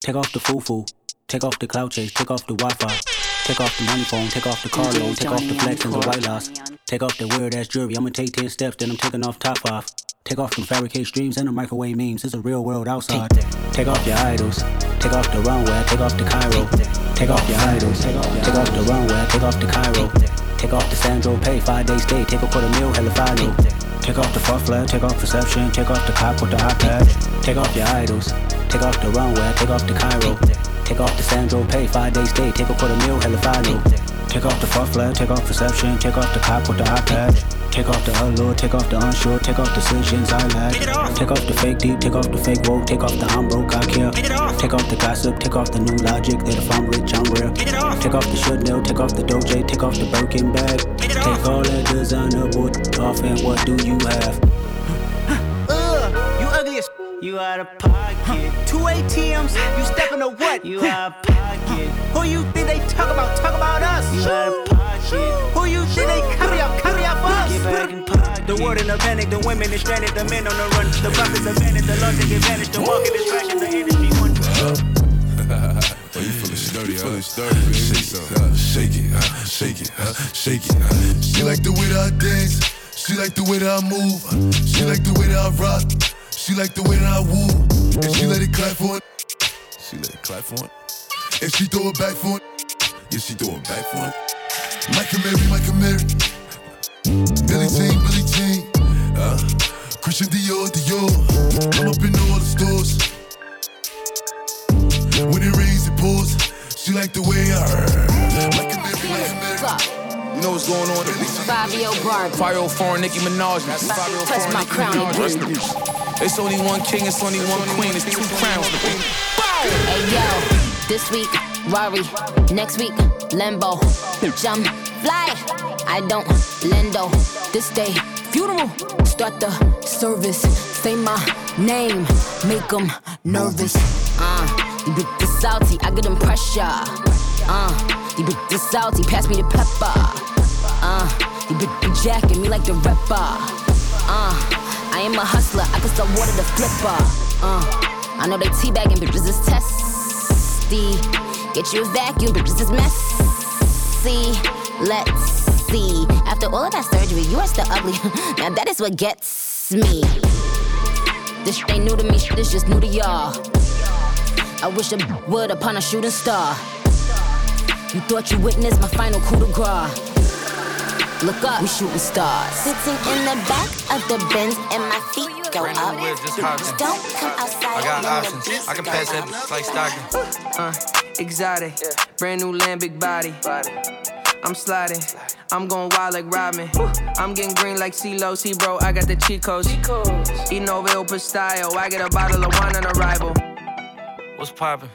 Take off the foo-foo. Take off the cloud chase. Take off the Wi-Fi. Take off the money phone. Take off the car loan. Take off the flex and the white loss. Take off the weird ass jewelry. I'ma take 10 steps, then I'm taking off top off. Take off them fabricate streams and the microwave memes. It's a real world outside. Take off your idols. Take off the runway. Take off the Cairo. Take off your idols. Take off the runway. Take off the Cairo. Take off the Sandro Pay. Five day stay. Take a quarter meal. Hella follow. Take off the fuck flag. Take off perception. Take off the cop with the iPad. Take off your idols. Take off the runway. Take off the Cairo. Take off the Sandro Pay. Five day stay. Take a quarter meal. Hella follow. Take off the fuck flag. Take off perception. Take off the cop with the iPad. Take off the allure, take off the unsure, take off decisions I lack. Take off the fake deep, take off the fake woke, take off the I'm broke, I care. Take off the gossip, take off the new logic that if I'm rich, I'm real. Take off the Chanel, take off the Doja, take off the Birkin bag. Take all that designer boy off and what do you have? You out of pocket, two ATMs. You stepping to what? you out of pocket, Who you think they talk about? Talk about us. you out of pocket. Who you think they carry up? Carry up Get back us. in pocket. The word in a panic, the women is stranded, the men on the run. The profits are vanished, the law take advantage, the market is crashing, the industry won. Oh, you feeling sturdy, huh? Feeling sturdy, baby. Shake some, uh, shake it, uh, shake it, uh, shake it. Uh. She like the way that I dance. She like the way that I move. She like the way that I rock. She like the way that I woo. And she let it clap for it. She let it clap for it. And she throw it back for it. Yeah, she throw it back for it. Michael Mary, Michael Mary. Billie Jean, Billie Jean. Uh, Christian Dior, Dior. I'm up in all the stores. When it rains, it pours. She like the way I like a Mary, like a Mary. You know what's going on? Fabio Barb. 504 Nicki Minaj. That's Touch my crown, baby. It's only one king, it's only one queen, it's two crowns. Hey yo, this week, Rari. Next week, Lambo. Jump, fly. I don't lendo. This day, funeral. Start the service. Say my name. Make them nervous. Uh, you bit the salty. I get them pressure. Uh, you bit the salty. Pass me the pepper. Uh, you bit the jacket. Me like the rapper. Uh, I am a hustler. I can sell water to flipper. Uh, I know they teabagging, bitches is testy. Get you a vacuum, bitches is messy. Let's see. After all of that surgery, you are still ugly. now that is what gets me. This shit ain't new to me, this just new to y'all. I wish a would upon a shooting star. You thought you witnessed my final coup de grace. Look up, we shooting stars. Sitting in the back of the Benz and my feet go Brand up. whip, just hopping. Don't come outside. I got when the options. beats I can pass that up. bitch like Stockton. Uh, exotic, brand new land, big body. I'm sliding, I'm going wild like Rodman. I'm getting green like CeeLo, see bro, I got the Chicos. codes. Eating over El Pastillo, I get a bottle of wine on arrival. What's poppin'?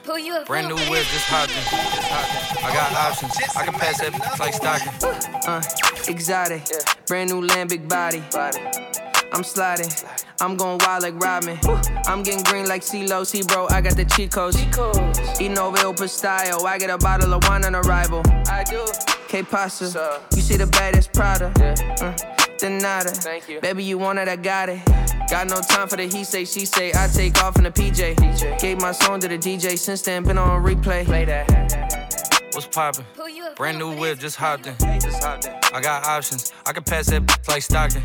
Brand new whip, just hopping. I got options. I can pass that bitch like Stockton. Uh, exotic, brand new land, big body. I'm sliding, I'm going wild like Rodman. I'm getting green like CeeLo, see bro, I got the Chicos. Eating over El Pastillo, I get a bottle of wine on arrival. I do. K Pasta, you see the baddest Prada. Uh, Denada. Thank you. Baby, you want it, I got it. Got no time for the he say, she say. I take off in the PJ. Gave my song to the DJ, since then been on replay. Play that. What's poppin'? Brand new whip, just hopped in. I got options. I can pass that bitch like Stockton.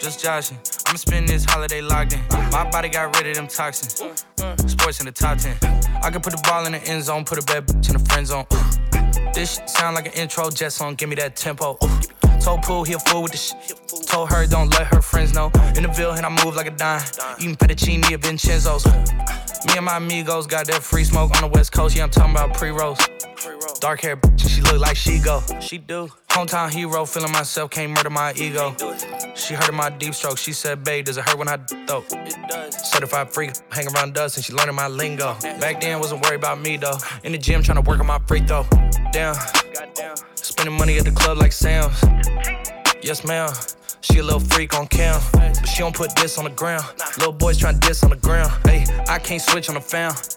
Just joshing. I'ma spend this holiday locked in. My body got rid of them toxins. Sports in the top 10. I can put the ball in the end zone, put a bad bitch in the friend zone. Uh. This sound like an intro jet song, give me that tempo. Told Pooh he a fool with the shit. Told her don't let her friends know. In the Ville and I move like a dime. Eating fettuccine at Vincenzo's. Me and my amigos got that free smoke on the west coast. Yeah, I'm talking about pre-rolls. Dark hair, bitch, look like she go. She do. Hometown hero, feeling myself, can't murder my ego. She heard of my deep stroke. She said, babe, does it hurt when I though? Certified freak, hang around dust, and she learning my lingo. Back then, wasn't worried about me though. In the gym, trying to work on my free throw. Damn. Spending money at the club like Sam's. Yes, ma'am. She a little freak on cam, but she don't put this on the ground. Little boys tryna diss on the ground. Hey, I can't switch on the found.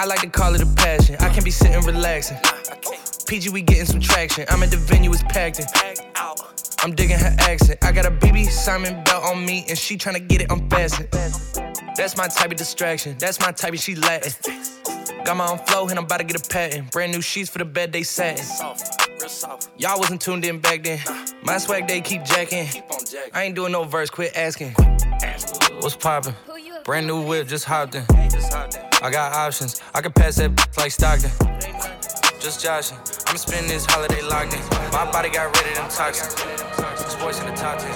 I like to call it a passion. I can't be sitting relaxing. PG, we getting some traction. I'm at the venue, it's packed in. I'm digging her accent. I got a BB Simon belt on me, and she tryna get it unfastened. That's my type of distraction. That's my type of she Latin. Got my own flow, and I'm about to get a patent. Brand new sheets for the bed, they satin. Y'all wasn't tuned in back then. My swag, they keep jacking. I ain't doing no verse, quit asking. What's poppin'? Brand new whip, just hopped in. I got options. I can pass that like Stockton. Just joshing. I'm spending this holiday locked in. My body got rid of them toxins. Sports in the top 10.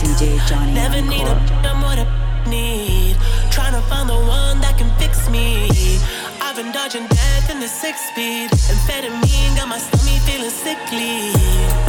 DJ Johnny Never need a Encore. I'm what I need. Trying to find the one that can fix me. Been dodging death in the six speed. Amphetamine got my stomach feeling sickly.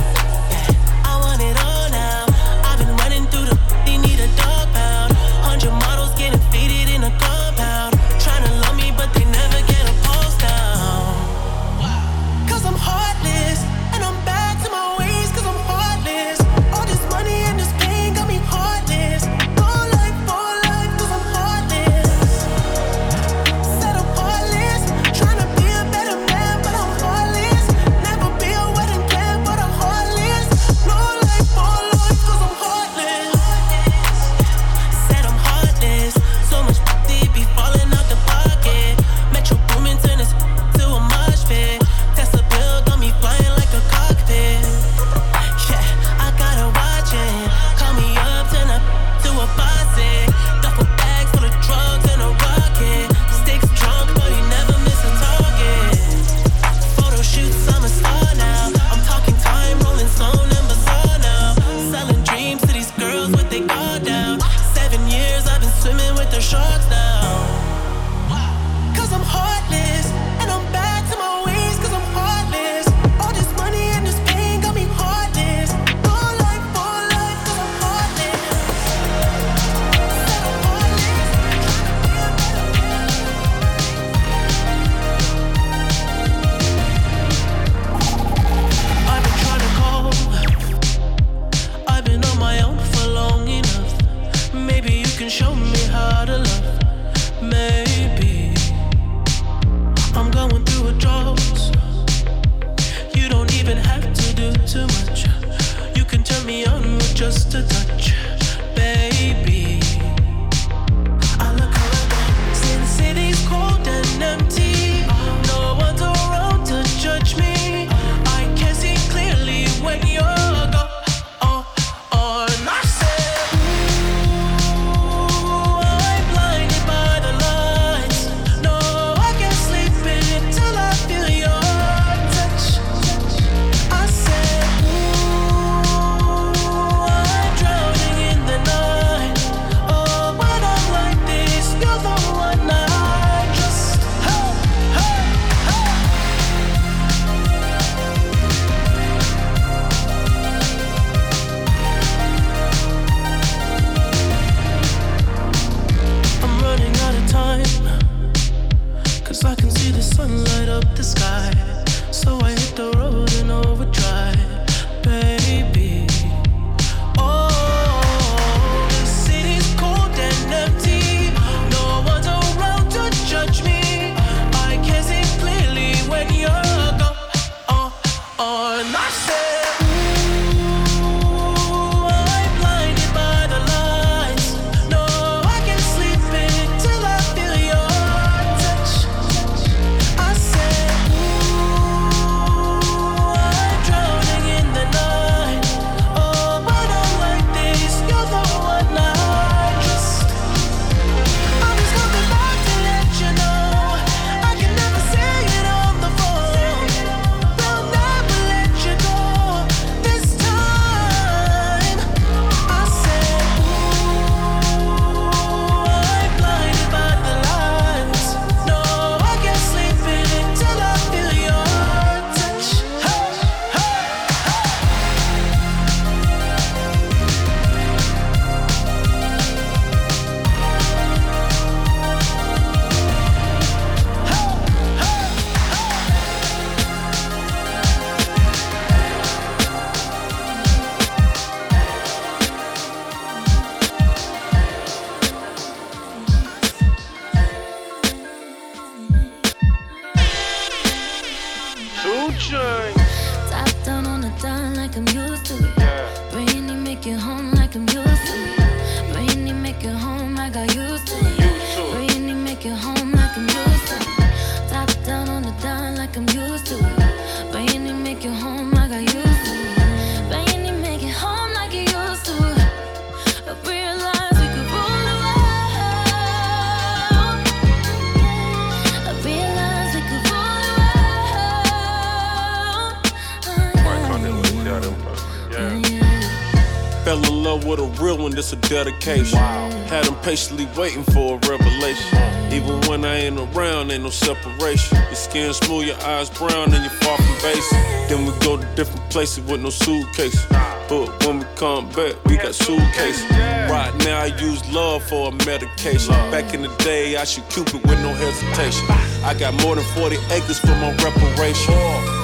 With a real one, this a dedication. Wow. Had them patiently waiting for a revelation. Even when I ain't around, ain't no separation. Your skin smooth, your eyes brown, and you're far from basic. Then we go to different places with no suitcase. But when we come back, we got suitcases. Right now, I use love for a medication. Back in the day, I should Cupid with no hesitation. I got more than 40 acres for my reparation.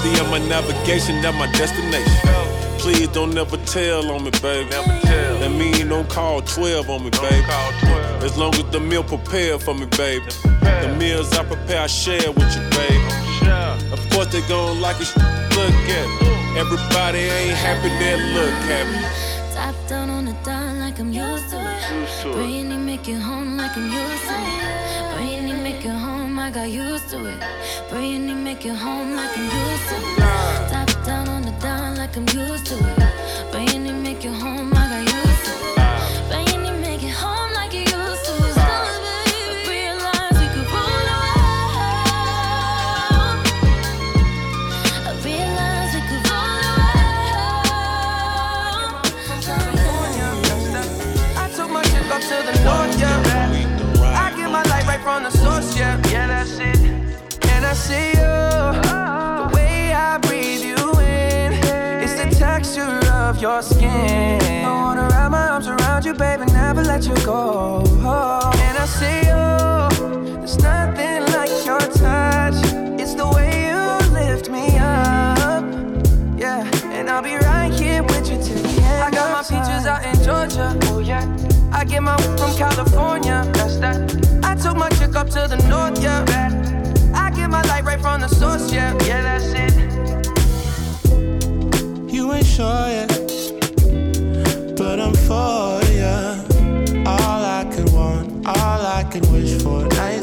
The my navigation, that's my destination. Please don't never tell on me, baby. Never tell. That mean don't call 12 on me, don't baby. Call 12. As long as the meal prepared for me, baby. The meals I prepare, I share with you, baby. Of course they gon' like it, look at me. Everybody ain't happy, they look happy. Top down on the dime like I'm used to it. Brainy make it home like I'm used to it. Brainy make it home, I got used to it. Brainy make it home like I'm used to it. Top down on the dime like I'm used to it. You go. And I see you, there's nothing like your touch. It's the way you lift me up. Yeah, and I'll be right here with you till the end. I got my peaches out in Georgia. Oh yeah. I get my from California. That's that. I took my chick up to the north, yeah. I get my light right from the source, yeah. Yeah, that's it. You ain't sure yet but I'm for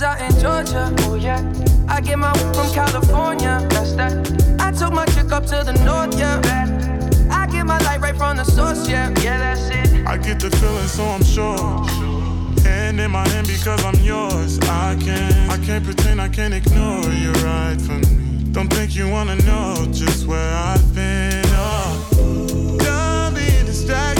My out in Georgia. Oh yeah. I get my from California. That's that. I took my chick up to the north, yeah. I get my light right from the source, yeah. Yeah, that's it. I get the feeling, so I'm sure. Hand in my hand because I'm yours. I can't, I can't pretend, I can't ignore you right from me. Don't think you wanna know just where I've been. Oh, done being distracted.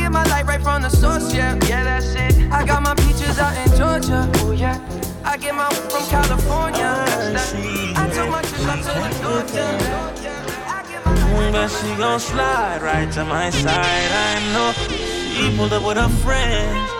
get my light right from the source, yeah, yeah, that's it. I got my peaches out in Georgia, oh yeah. I get my from California, ah, that's that. I took my chick up to the north, yeah. But she gon' slide right to my side, I know she pulled up with her friends.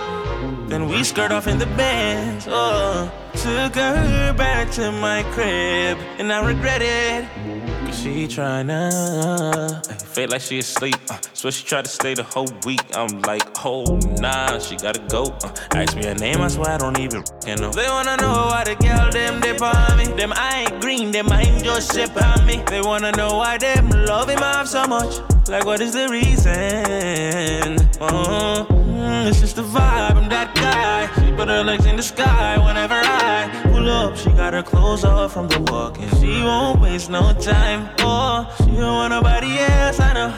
Then we skirt off in the Benz. Oh, took her back to my crib, and I regret it. She tryna uh, feel like she asleep. Uh, so she tried to stay the whole week. I'm like, oh nah, she gotta go. Uh, ask me her name, I swear I don't even know. They wanna know why the girl them dip on me. Them I ain't green, them I ain't just ship on me. They wanna know why them love him off so much. Like, what is the reason? Oh, mm, it's just the vibe. I'm that guy. She put her legs in the sky whenever I up. She got her clothes off from the walking. She won't waste no time. Oh, she don't want nobody else. I know.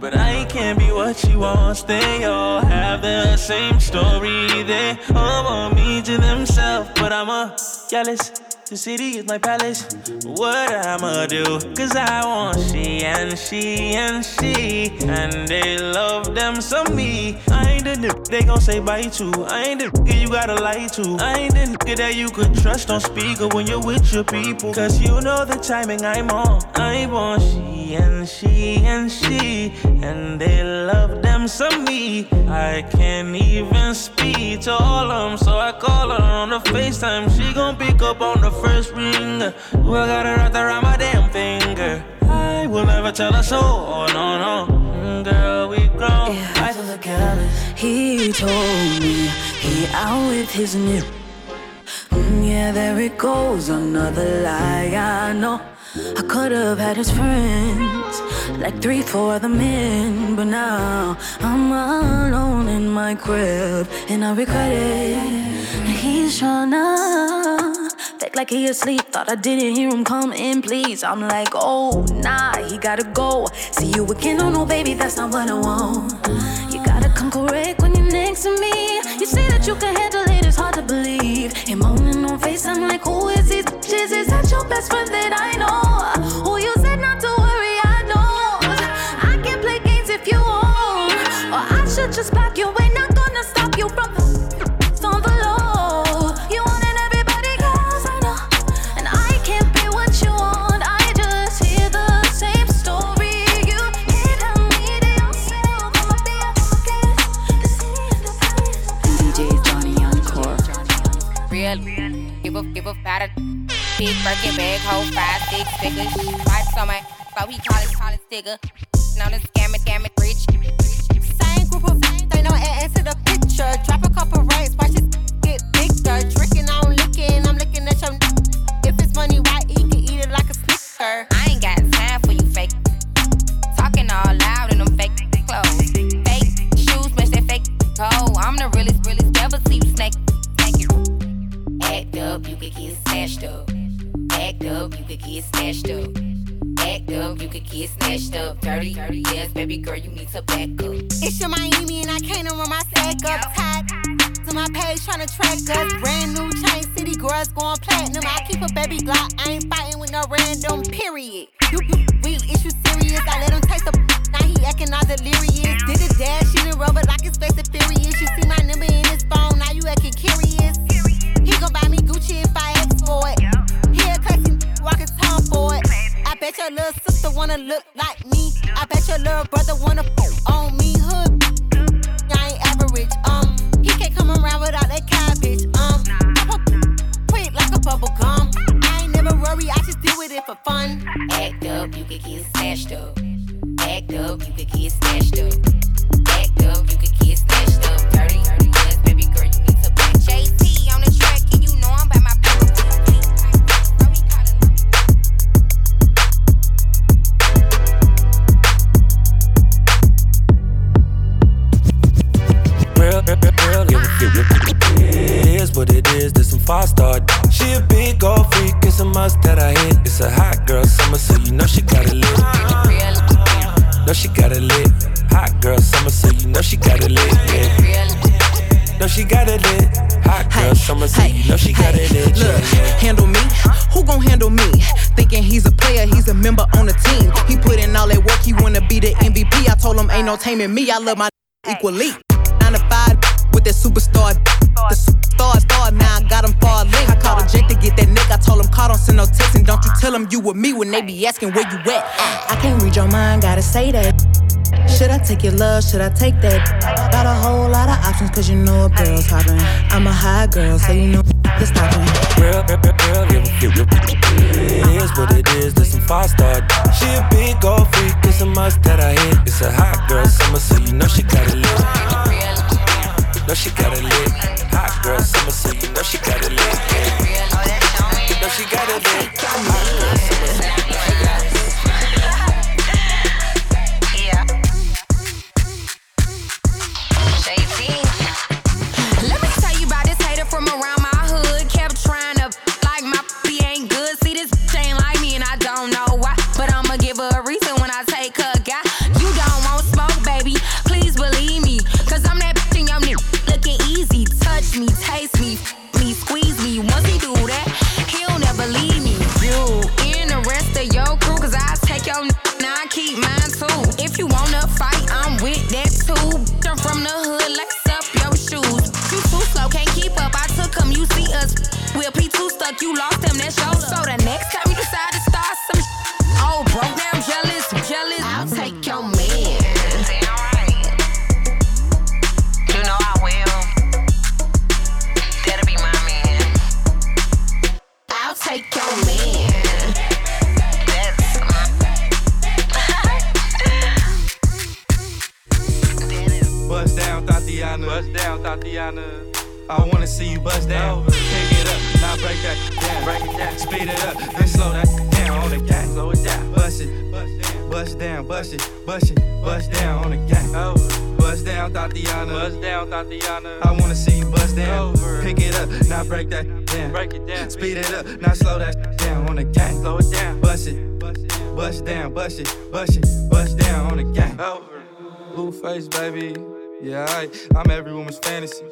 But I can't be what she wants. They all have the same story. They all want me to themselves. But I'm a jealous. The city is my palace. What I'ma do? Cause I want she and she and she. And they love them some me. I ain't the nigga they gon' say bye to. I ain't the nigga you gotta lie to. I ain't the nigga that you could trust on speaker when you're with your people. Cause you know the timing I'm on. I want she and she and she. And they love them some me. I can't even speak to all of them. So I call her on the FaceTime. She gon' pick up on the first ring. Ooh, I got it right around my damn finger. I will never tell a soul. Oh, no, no. Girl, we grown. Yeah. I feel the careless. He told me he out with his new. Mm, yeah, there it goes. Another lie. I know. I could have had his friends, like three, four other men, but now I'm alone in my crib, and I regret it. He's tryna Act like he asleep, thought I didn't hear him come in, please. I'm like, oh, nah, he gotta go. See you again, oh no, baby, that's not what I want. You gotta come correct when you're next to me. You say that you can handle it, it's hard to believe. Him moaning on face, I'm like, who is bitches? Is that your best friend that I know? Big Birkin bag, hold five, six figures. Stripes on my, so he call it, call it sticker. Now the scam it, scam it, rich. Same group of they know add to the picture. Drop a couple rights, watch it get bigger. Tricking, can get snatched up. Act up, you could get snatched up. Act up, you could get snatched up. Dirty, dirty, yes, baby girl, you need to back up. It's your Miami and I can't run my sack up tight. To my page trying to track us. Brand new chain city girls going platinum. I keep a baby Glock, I ain't fighting with no random, period. You, you real issue serious. I let him taste the now he acting all delirious. Did a dash, she didn't rubber like his face is furious. You see my number in his phone, now you acting curious. Wanna look like me. I bet your little brother wanna on me. Hood, ain't no taming me. I love my equally. Nine to five with that superstar. The superstar star, now I got him far link. I called a Jake to get that nigga. I told him, call, don't send no text, and don't you tell him you with me when they be asking where you at. I can't read your mind, gotta say that. Should I take your love? Should I take that? Got a whole lot of options, cause you know a girl's hopping. I'm a high girl, so you know it's stopping. Real, real, real, real, It is what it is, this some five star. She a big old freak, it's a must that I hit. It's a hot girl summer, so you know she got it lit know she got it lit. Hot girl summer, so you know she got it lit. Know she got it lit. Hot girl summer, so you know she got it lit. Slow that down on the gang. Slow it down. Bust it, bust down, bust it, bust it, bust down on the gang. Over. Blueface, baby. Yeah, I, I'm every woman's fantasy.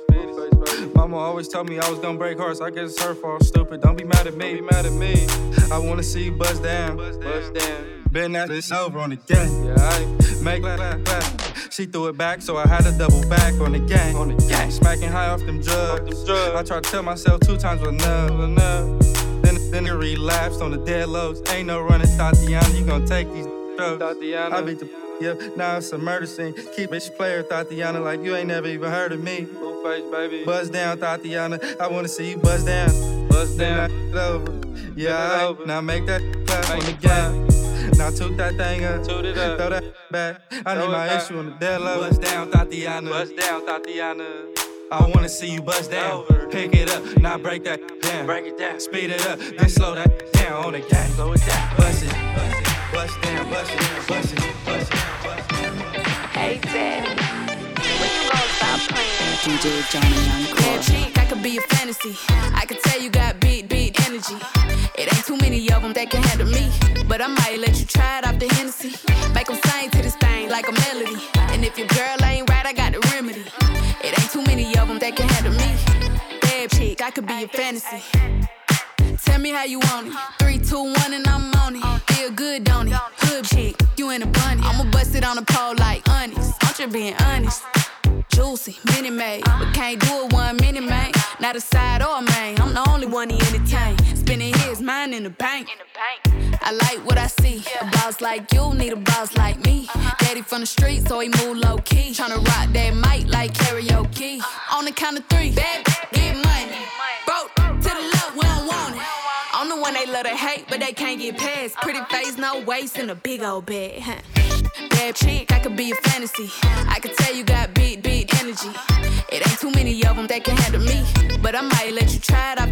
Mama always told me I was gonna break hearts. I guess it's her fault. Stupid. Don't be mad at me. Don't be mad at me. I wanna see you buzz down. Bust down. Been that it's over on the gang. Yeah, I make that back. She threw it back, so I had to double back on the gang. On the gang. Smacking high off them drugs. I tried to tell myself two times was enough. enough. Then, then it relapsed on the dead lows. Ain't no running, Thotiana. You gonna take these drugs. Thotiana. I beat the Yep, now it's a murder scene. Keep bitch player, Thotiana, like you ain't never even heard of me. Blueface, baby. Buzz down, Thotiana. I wanna see you buzz down. Buzz down. over. Yeah, over. now make that clap on the gang. Now toot that thing up. Toot it up. Throw that back. I need my issue on the dead low. Buzz down, Thotiana. Buzz down, Thotiana. I wanna see you buzz down. Pick it up, now break that down. Break it down. Speed it up, then slow that down on the gang. Slow it down. Bust it, bust it, bust down, bust it, bust it, bust it. Hey, Daddy. When you gonna stop playing? DJ Johnny on Bad chick, I could be a fantasy. I could tell you got big, big energy. It ain't too many of them that can handle me. But I might let you try it off the Hennessy. Make them sing to this thing like a melody. And if your girl ain't right, I got the that can handle me. Bad chick, I could be a fantasy. Tell me how you want it. Three, two, one, and I'm on it. Feel good, don't it? Hood chick, you in a bunny. I'ma bust it on the pole like honest. I'm just being honest. Juicy, mini made, but can't do it one mini man. Not a side or a main. I'm the only one he entertain. Spending his mind in the bank. I like what I see. A boss like you need a boss like me. Uh-huh. Daddy from the street, so he move low key. Tryna rock that mic like karaoke. Uh-huh. On the count of three, bad, get money. One they love to hate, but they can't get past. Pretty face, no waist, and a big old bed. Huh. Bad chick, I could be a fantasy. I could tell you got big, big energy. It ain't too many of them that can handle me. But I might let you try it off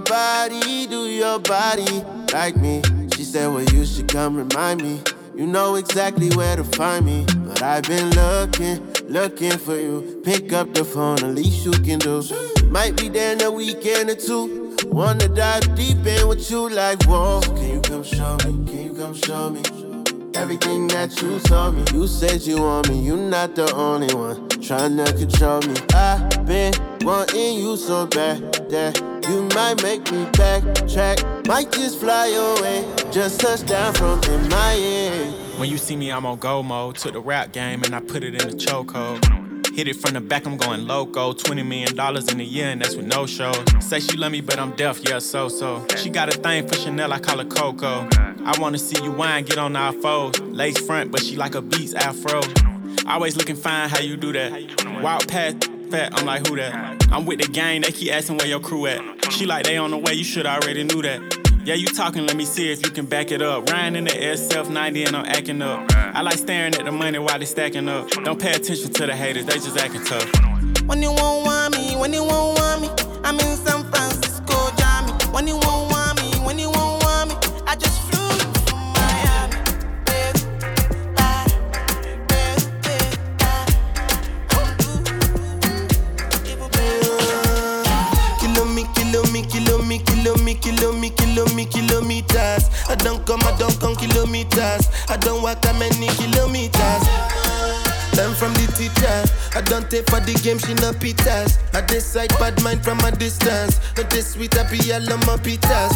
Nobody do your body like me. She said, Well, you should come remind me. You know exactly where to find me. But I've been looking, looking for you. Pick up the phone, the least you can do. Might be there in a weekend or two. Wanna dive deep in with you like, whoa. Can you come show me? Can you come show me? Everything that you told me. You said you want me, You're not the only one. Trying to control me. I've been wanting you so bad that you might make me backtrack. Might just fly away. Just touch down from MIA. When you see me, I'm on go mode. Took the rap game and I put it in the chokehold. Hit it from the back, I'm going loco. $20 million in a year, and that's with no show. Say she love me, but I'm deaf, yeah, so so. She got a thing for Chanel, I call her Coco. I wanna see you wine, get on our foes. Lace front, but she like a beats afro. Always looking fine, how you do that? Wild past fat, I'm like, who that? I'm with the gang, they keep asking where your crew at. She like, they on the way, you should already knew that. Yeah, you talking, let me see if you can back it up. Ryan in the SF 90 and I'm acting up. I like staring at the money while they stacking up. Don't pay attention to the haters, they just acting tough. When you won't want me, when you won't want me, I'm in San Francisco, Jammy. When you won't I don't walk that many kilometers. Learn from the teacher. I don't take for the game, she no pitas. I decide bad mind from a distance. Not this sweet, I be all on my pitas.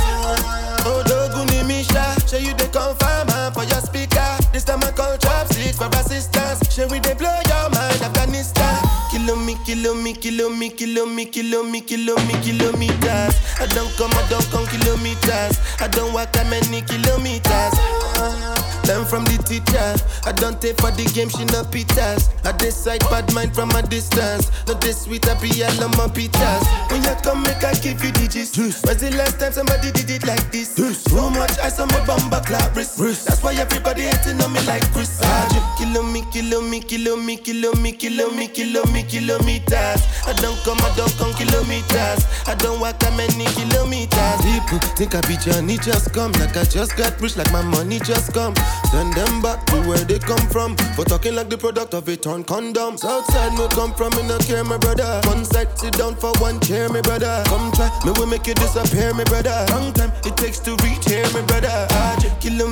Oh, Doguni Misha, show you the confirm for your speaker. This time I call chopsticks for assistance. Show we they blow your mind, Afghanistan. Kilo me, kilo me, kilo me, kilo me, kilo me, me, kilometers. I don't come, I don't come kilometers. I don't walk that many kilometers. Learn from the teacher. I don't take for the game, she no pitas. I decide bad mind from a distance. Not this sweet, I be all on my pitas. When you come, make I give you digits. When's the last time somebody did it like this? Too much ice on my bumper clap wrist. That's why everybody hating on me like Chris. Ah, Kilo me, kilo me, kilo me, kilo me, kilo me, kilo me, kilometers. I don't come, I don't come kilometers. I don't walk that many kilometers. People think I be Johnny just come. Like I just got rich, like my money just come. Send them back to where they come from. For talking like the product of a torn condom. Southside me come from, me no care, my brother. One side, sit down for one chair, my brother. Come try, me will make you disappear, my brother. Long time it takes to reach here, my brother. Ah,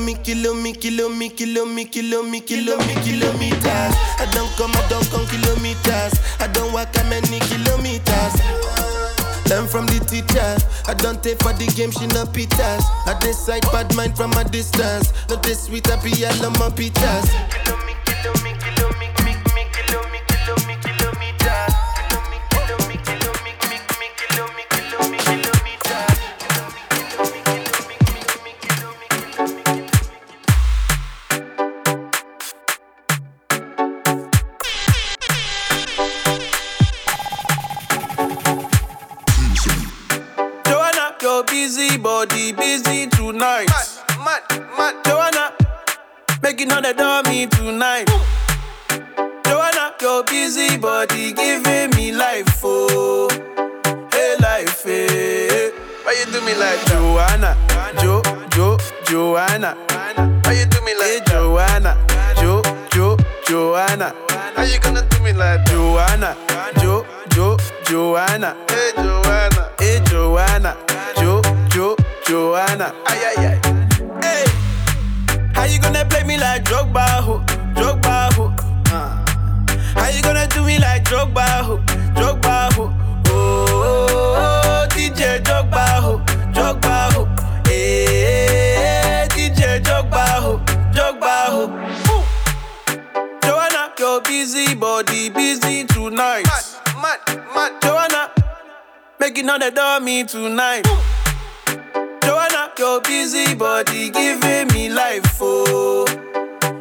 me, kilo me, kilo me, kilo me, kilo me, kilo me, kilometers. I don't come, I don't come kilometers. I don't walk that many kilometers. Learn from the teacher. I don't take for the game, she no pitas. I decide bad mind from a distance. Not this sweet, I all on my pitas. Joanna, busy body busy tonight. Mad, mad, mad. Joanna, making all the dummy tonight. Joanna, your busy body giving me life, oh,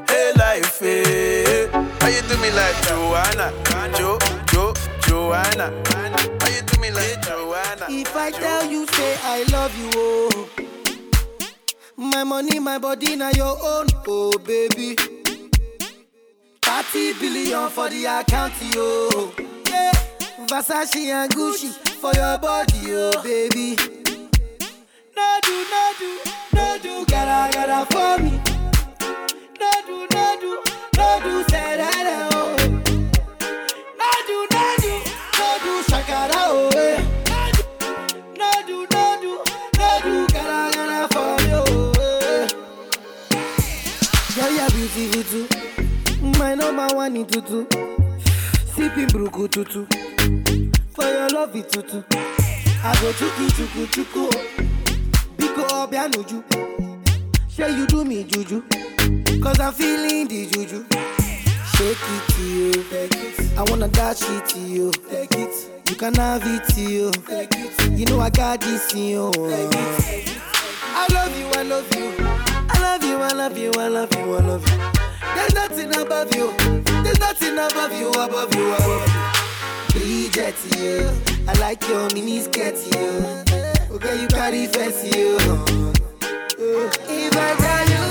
hey life, eh. Jeffy. How you do me like Joanna? Jo, Jo, Joanna. How you do me like Joanna? If I tell you, say I love you, oh. My money, my body, now your own, oh baby. 30 billion for the account, yo. Yeah. Versace and Gucci for your body, oh baby. No do, no do, no do, gotta, gotta for me. No do, no do, no do, say that, oh. One in tutu. Sipping bruku tutu. For your love it tutu. I go chuku chuku chuku. Biko obianuju. Say you do me juju. Cause I'm feeling the juju. Shake it to you. I wanna dash it to you. Take it. You can have it to you. Take it. You know I got this in you. I love you, I love you. I love you, I love you, I love you, I love you. There's nothing above you. There's nothing above you, above you, above you. Bridget, you. I like your mini skirt, you. Okay, you carry fancy, you. If I tell you,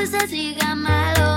dulce siga malo.